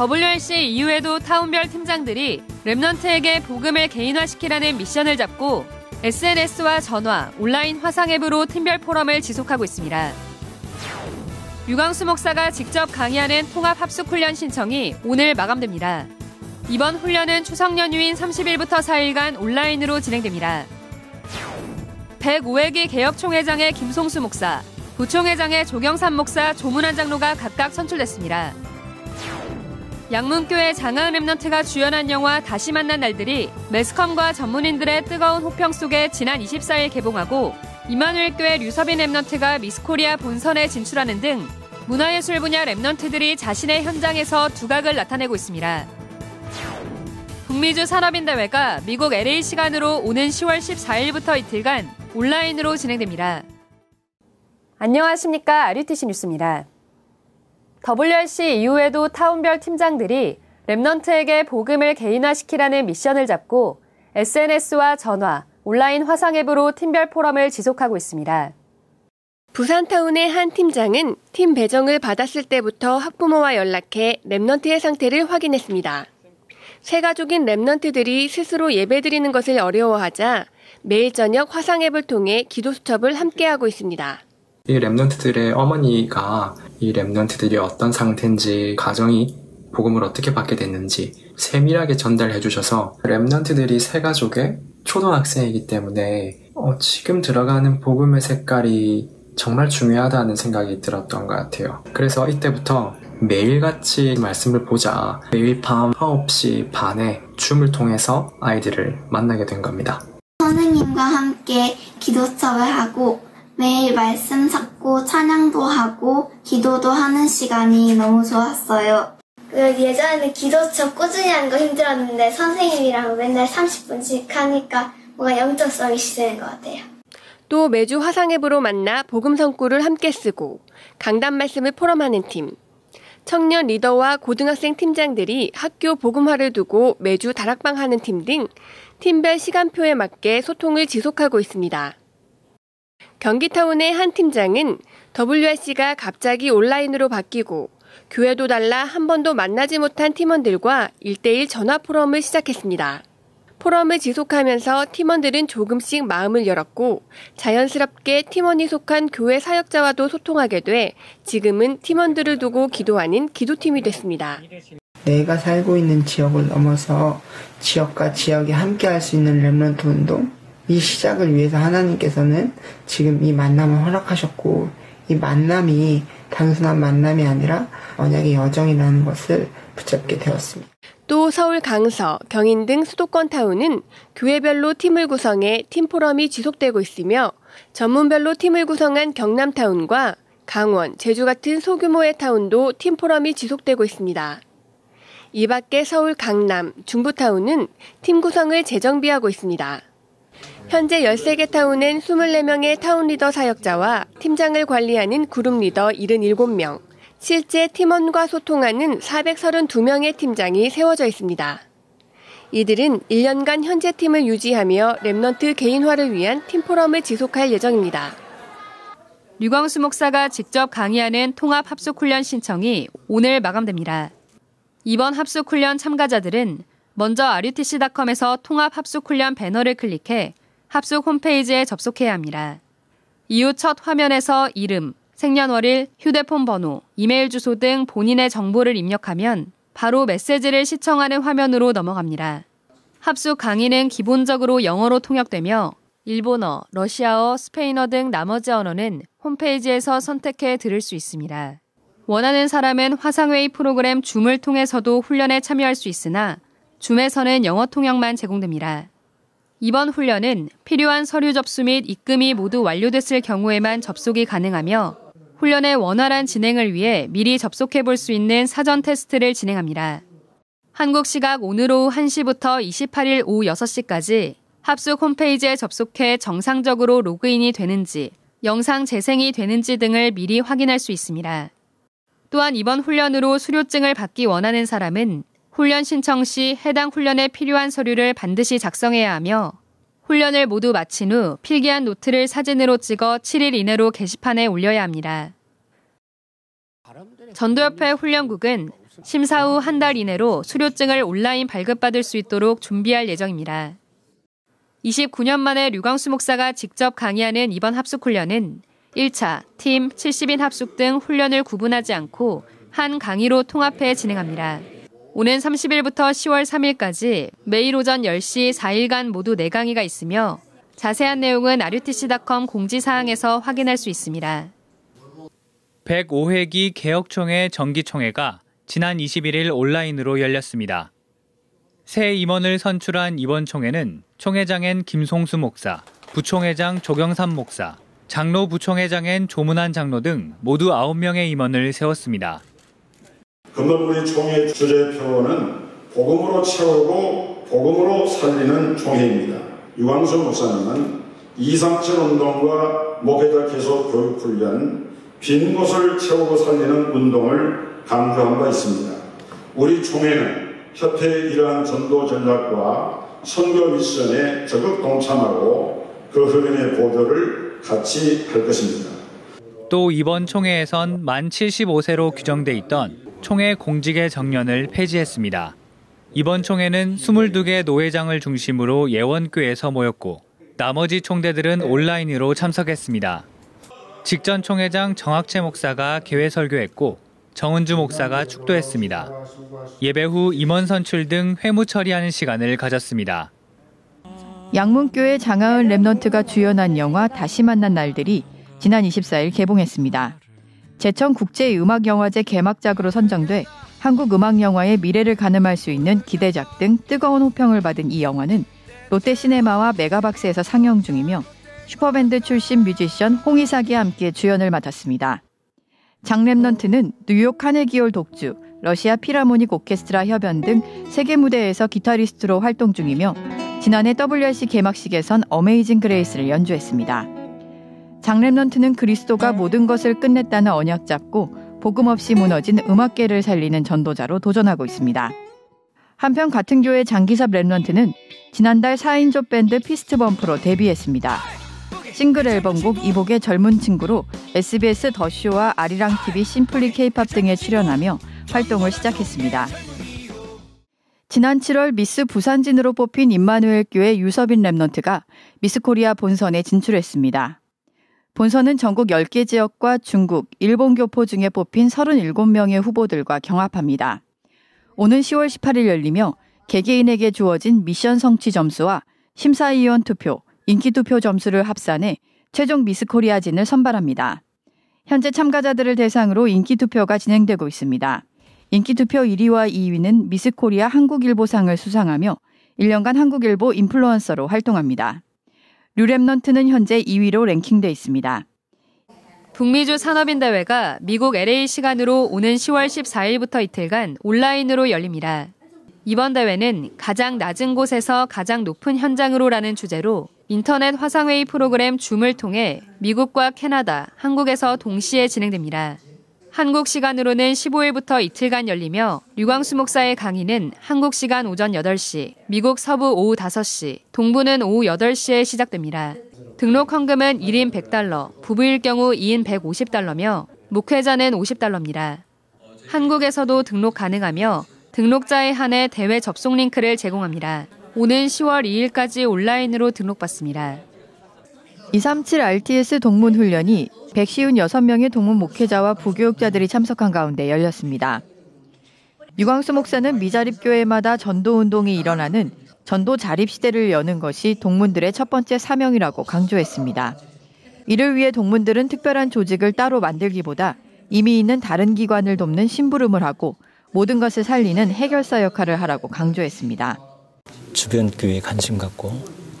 WRC 이후에도 타운별 팀장들이 랩넌트에게 복음을 개인화시키라는 미션을 잡고 SNS와 전화, 온라인 화상 앱으로 팀별 포럼을 지속하고 있습니다. 유광수 목사가 직접 강의하는 통합 합숙 훈련 신청이 오늘 마감됩니다. 이번 훈련은 추석 연휴인 30일부터 4일간 온라인으로 진행됩니다. 105회기 개혁총회장의 김송수 목사, 부총회장의 조경삼 목사, 조문환 장로가 각각 선출됐습니다. 양문교회 장하은 remnant가 주연한 영화 다시 만난 날들이 매스컴과 전문인들의 뜨거운 호평 속에 지난 24일 개봉하고 임마누엘 교회 류서빈 remnant가 미스코리아 본선에 진출하는 등 문화예술 분야 remnant들이 자신의 현장에서 두각을 나타내고 있습니다. 북미주 산업인 대회가 미국 LA 시간으로 오는 10월 14일부터 이틀간 온라인으로 진행됩니다. 안녕하십니까. RUTC 뉴스입니다. WRC 이후에도 타운별 팀장들이 remnant에게 복음을 개인화시키라는 미션을 잡고 SNS와 전화, 온라인 화상 앱으로 팀별 포럼을 지속하고 있습니다. 부산타운의 한 팀장은 팀 배정을 받았을 때부터 학부모와 연락해 remnant의 상태를 확인했습니다. 새 가족인 remnant들이 스스로 예배드리는 것을 어려워하자 매일 저녁 화상 앱을 통해 기도 수첩을 함께하고 있습니다. 이 remnant들의 어머니가 이 remnant들이 어떤 상태인지 가정이 복음을 어떻게 받게 됐는지 세밀하게 전달해 주셔서 remnant들이 새 가족의 초등학생이기 때문에 어, 지금 들어가는 복음의 색깔이 정말 중요하다는 생각이 들었던 것 같아요. 그래서 이때부터 매일같이 말씀을 보자 매일 밤 9시 반에 Zoom을 통해서 아이들을 만나게 된 겁니다. 선생님과 함께 기도첩을 하고 매일 말씀 찾고 찬양도 하고 기도도 하는 시간이 너무 좋았어요. 그 예전에는 기도처 꾸준히 하는 거 힘들었는데 선생님이랑 맨날 30분씩 하니까 뭔가 영적성이 시작된 것 같아요. 또 매주 화상 앱으로 만나 복음 성구를 함께 쓰고 강단 말씀을 포럼하는 팀. 청년 리더와 고등학생 팀장들이 학교 복음화를 두고 매주 다락방 하는 팀 등 팀별 시간표에 맞게 소통을 지속하고 있습니다. 경기타운의 한 팀장은 WRC가 갑자기 온라인으로 바뀌고 교회도 달라 한 번도 만나지 못한 팀원들과 1대1 전화 포럼을 시작했습니다. 포럼을 지속하면서 팀원들은 조금씩 마음을 열었고 자연스럽게 팀원이 속한 교회 사역자와도 소통하게 돼 지금은 팀원들을 두고 기도하는 기도팀이 됐습니다. 내가 살고 있는 지역을 넘어서 지역과 지역이 함께 할 수 있는 렘런트 운동 이 시작을 위해서 하나님께서는 지금 이 만남을 허락하셨고 이 만남이 단순한 만남이 아니라 언약의 여정이라는 것을 붙잡게 되었습니다. 또 서울 강서, 경인 등 수도권 타운은 교회별로 팀을 구성해 팀 포럼이 지속되고 있으며 전문별로 팀을 구성한 경남 타운과 강원, 제주 같은 소규모의 타운도 팀 포럼이 지속되고 있습니다. 이 밖에 서울 강남, 중부 타운은 팀 구성을 재정비하고 있습니다. 현재 13개 타운은 24명의 타운 리더 사역자와 팀장을 관리하는 그룹 리더 77명, 실제 팀원과 소통하는 432명의 팀장이 세워져 있습니다. 이들은 1년간 현재 팀을 유지하며 remnant 개인화를 위한 팀포럼을 지속할 예정입니다. 류광수 목사가 직접 강의하는 통합 합숙훈련 신청이 오늘 마감됩니다. 이번 합숙훈련 참가자들은 먼저 RUTC.com에서 통합 합숙훈련 배너를 클릭해 합숙 홈페이지에 접속해야 합니다. 이후 첫 화면에서 이름, 생년월일, 휴대폰 번호, 이메일 주소 등 본인의 정보를 입력하면 바로 메시지를 시청하는 화면으로 넘어갑니다. 합숙 강의는 기본적으로 영어로 통역되며 일본어, 러시아어, 스페인어 등 나머지 언어는 홈페이지에서 선택해 들을 수 있습니다. 원하는 사람은 화상회의 프로그램 줌을 통해서도 훈련에 참여할 수 있으나 줌에서는 영어 통역만 제공됩니다. 이번 훈련은 필요한 서류 접수 및 입금이 모두 완료됐을 경우에만 접속이 가능하며 훈련의 원활한 진행을 위해 미리 접속해 볼 수 있는 사전 테스트를 진행합니다. 한국 시각 오늘 오후 1시부터 28일 오후 6시까지 합숙 홈페이지에 접속해 정상적으로 로그인이 되는지, 영상 재생이 되는지 등을 미리 확인할 수 있습니다. 또한 이번 훈련으로 수료증을 받기 원하는 사람은 훈련 신청 시 해당 훈련에 필요한 서류를 반드시 작성해야 하며 훈련을 모두 마친 후 필기한 노트를 사진으로 찍어 7일 이내로 게시판에 올려야 합니다. 전도협회 훈련국은 심사 후 한 달 이내로 수료증을 온라인 발급받을 수 있도록 준비할 예정입니다. 29년 만에 류광수 목사가 직접 강의하는 이번 합숙훈련은 1차, 팀, 70인 합숙 등 훈련을 구분하지 않고 한 강의로 통합해 진행합니다. 오는 30일부터 10월 3일까지 매일 오전 10시 4일간 모두 4강의가 있으며 자세한 내용은 rutc.com 공지사항에서 확인할 수 있습니다. 105회기 개혁총회 정기총회가 지난 21일 온라인으로 열렸습니다. 새 임원을 선출한 이번 총회는 총회장엔 김송수 목사, 부총회장 조경삼 목사, 장로 부총회장엔 조문한 장로 등 모두 9명의 임원을 세웠습니다. 금번 우리 총회 주제표는 복음으로 채우고 복음으로 살리는 총회입니다. 유광수 목사님은 이상철 운동과 목회자 계속 교육 훈련, 빈 곳을 채우고 살리는 운동을 강조한 바 있습니다. 우리 총회는 협회의 이러한 전도 전략과 선교 미션에 적극 동참하고 그 훈련의 보조를 같이 할 것입니다. 또 이번 총회에선 만 75세로 규정돼 있던 총회 공직의 정년을 폐지했습니다. 이번 총회는 22개 노회장을 중심으로 예원교에서 모였고 나머지 총대들은 온라인으로 참석했습니다. 직전 총회장 정학채 목사가 개회 설교했고 정은주 목사가 축도했습니다. 예배 후 임원 선출 등 회무 처리하는 시간을 가졌습니다. 양문교회 장하은 랩넌트가 주연한 영화 다시 만난 날들이 지난 24일 개봉했습니다. 제천 국제 음악 영화제 개막작으로 선정돼 한국 음악 영화의 미래를 가늠할 수 있는 기대작 등 뜨거운 호평을 받은 이 영화는 롯데시네마와 메가박스에서 상영 중이며 슈퍼밴드 출신 뮤지션 홍이삭이 함께 주연을 맡았습니다. 장remnant는 뉴욕 카네기홀 독주, 러시아 필하모닉 오케스트라 협연 등 세계 무대에서 기타리스트로 활동 중이며 지난해 WRC 개막식에선 Amazing Grace를 연주했습니다. 장remnant는 그리스도가 모든 것을 끝냈다는 언약 잡고 복음 없이 무너진 음악계를 살리는 전도자로 도전하고 있습니다. 한편 같은 교회 장기섭 remnant는 지난달 4인조 밴드 Fist Bump로 데뷔했습니다. 싱글 앨범곡 이복의 젊은 친구로 SBS 더 쇼와 아리랑 TV Simply K-Pop 등에 출연하며 활동을 시작했습니다. 지난 7월 미스 부산진으로 뽑힌 임마누엘 교회 유서빈 remnant가 미스 코리아 본선에 진출했습니다. 본선은 전국 10개 지역과 중국, 일본 교포 중에 뽑힌 37명의 후보들과 경합합니다. 오는 10월 18일 열리며 개개인에게 주어진 미션 성취 점수와 심사위원 투표, 인기 투표 점수를 합산해 최종 미스 코리아진을 선발합니다. 현재 참가자들을 대상으로 인기 투표가 진행되고 있습니다. 인기 투표 1위와 2위는 미스 코리아 한국일보상을 수상하며 1년간 한국일보 influencer로 활동합니다. 류remnant는 현재 2위로 랭킹돼 있습니다. 북미주 산업인 대회가 미국 LA 시간으로 오는 10월 14일부터 이틀간 온라인으로 열립니다. 이번 대회는 가장 낮은 곳에서 가장 높은 현장으로라는 주제로 인터넷 화상회의 프로그램 줌을 통해 미국과 캐나다, 한국에서 동시에 진행됩니다. 한국 시간으로는 15일부터 이틀간 열리며 류광수 목사의 강의는 한국 시간 오전 8시, 미국 서부 오후 5시, 동부는 오후 8시에 시작됩니다. 등록 헌금은 1인 100달러, 부부일 경우 2인 150달러며 목회자는 50달러입니다. 한국에서도 등록 가능하며 등록자에 한해 대회 접속 링크를 제공합니다. 오는 10월 2일까지 온라인으로 등록받습니다. 237 RTS 동문 훈련이 156명의 동문 목회자와 부교육자들이 참석한 가운데 열렸습니다. 유광수 목사는 미자립 교회마다 전도 운동이 일어나는 전도 자립 시대를 여는 것이 동문들의 첫 번째 사명이라고 강조했습니다. 이를 위해 동문들은 특별한 조직을 따로 만들기보다 이미 있는 다른 기관을 돕는 심부름을 하고 모든 것을 살리는 해결사 역할을 하라고 강조했습니다. 주변 교회에 관심 갖고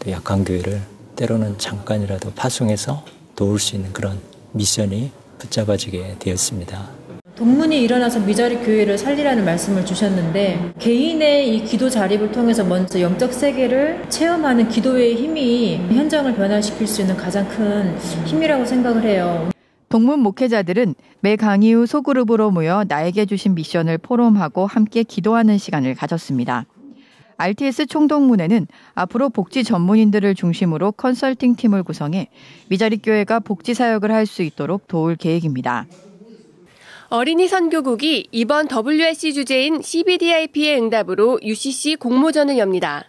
또 약한 교회를 때로는 잠깐이라도 파송해서 도울 수 있는 그런 미션이 붙잡아지게 되었습니다. 동문이 일어나서 미자리 교회를 살리라는 말씀을 주셨는데 개인의 이 기도 자립을 통해서 먼저 영적 세계를 체험하는 기도의 힘이 현장을 변화시킬 수 있는 가장 큰 힘이라고 생각을 해요. 동문 목회자들은 매 강의 후 소그룹으로 모여 나에게 주신 미션을 포럼하고 함께 기도하는 시간을 가졌습니다. RTS 총동문회는 앞으로 복지 전문인들을 중심으로 컨설팅 팀을 구성해 미자립 교회가 복지 사역을 할 수 있도록 도울 계획입니다. 어린이 선교국이 이번 WSC 주제인 CBDIP의 응답으로 UCC 공모전을 엽니다.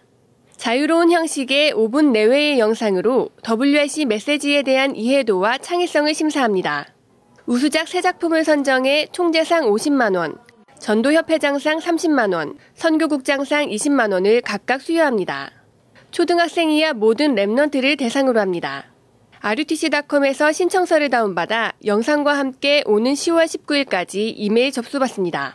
자유로운 형식의 5분 내외의 영상으로 WSC 메시지에 대한 이해도와 창의성을 심사합니다. 우수작 3작품을 선정해 총 재상 50만 원, 전도협회장상 30만 원, 선교국장상 20만 원을 각각 수여합니다. 초등학생 이하 모든 랩런트를 대상으로 합니다. RUTC.com에서 신청서를 다운받아 영상과 함께 오는 10월 19일까지 이메일 접수받습니다.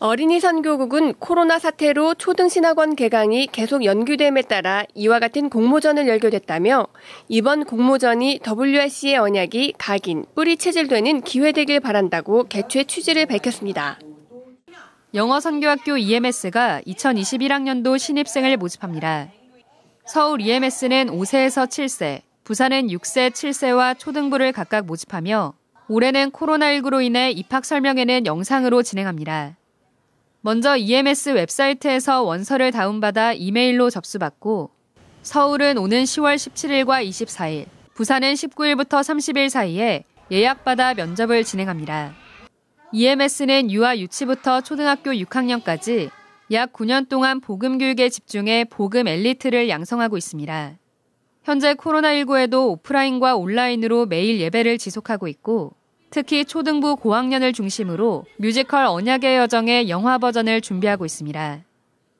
어린이 선교국은 코로나 사태로 초등신학원 개강이 계속 연기됨에 따라 이와 같은 공모전을 열게 됐다며 이번 공모전이 WRC의 언약이 각인, 뿌리 체질되는 기회 되길 바란다고 개최 취지를 밝혔습니다. 영어 선교학교 EMS가 2021학년도 신입생을 모집합니다. 서울 EMS는 5세에서 7세, 부산은 6세, 7세와 초등부를 각각 모집하며 올해는 코로나19로 인해 입학 설명회는 영상으로 진행합니다. 먼저 EMS 웹사이트에서 원서를 다운받아 이메일로 접수받고 서울은 오는 10월 17일과 24일, 부산은 19일부터 30일 사이에 예약받아 면접을 진행합니다. EMS는 유아 유치부터 초등학교 6학년까지 약 9년 동안 복음 교육에 집중해 복음 엘리트를 양성하고 있습니다. 현재 코로나19에도 오프라인과 온라인으로 매일 예배를 지속하고 있고 특히 초등부 고학년을 중심으로 뮤지컬 언약의 여정의 영화 버전을 준비하고 있습니다.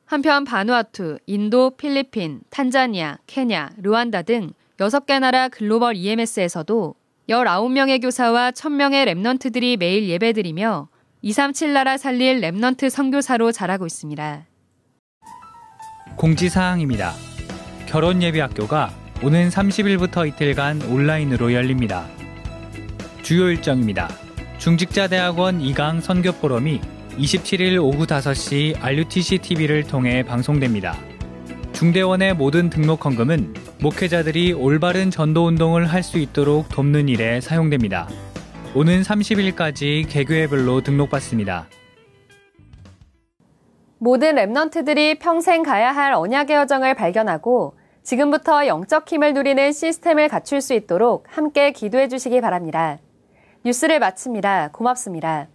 한편 바누아투, 인도, 필리핀, 탄자니아, 케냐, 르완다 등 6개 나라 글로벌 EMS에서도 19명의 교사와 1000명의 remnant들이 매일 예배드리며 237 나라 살릴 remnant 선교사로 자라고 있습니다. 공지사항입니다. 결혼예비학교가 오는 30일부터 이틀간 온라인으로 열립니다. 주요 일정입니다. 중직자대학원 2강 선교포럼이 27일 오후 5시 RUTC TV를 통해 방송됩니다. 중대원의 모든 등록 헌금은 목회자들이 올바른 전도 운동을 할 수 있도록 돕는 일에 사용됩니다. 오는 30일까지 개교회별로 등록받습니다. 모든 랩넌트들이 평생 가야 할 언약의 여정을 발견하고 지금부터 영적 힘을 누리는 시스템을 갖출 수 있도록 함께 기도해 주시기 바랍니다. 뉴스를 마칩니다. 고맙습니다.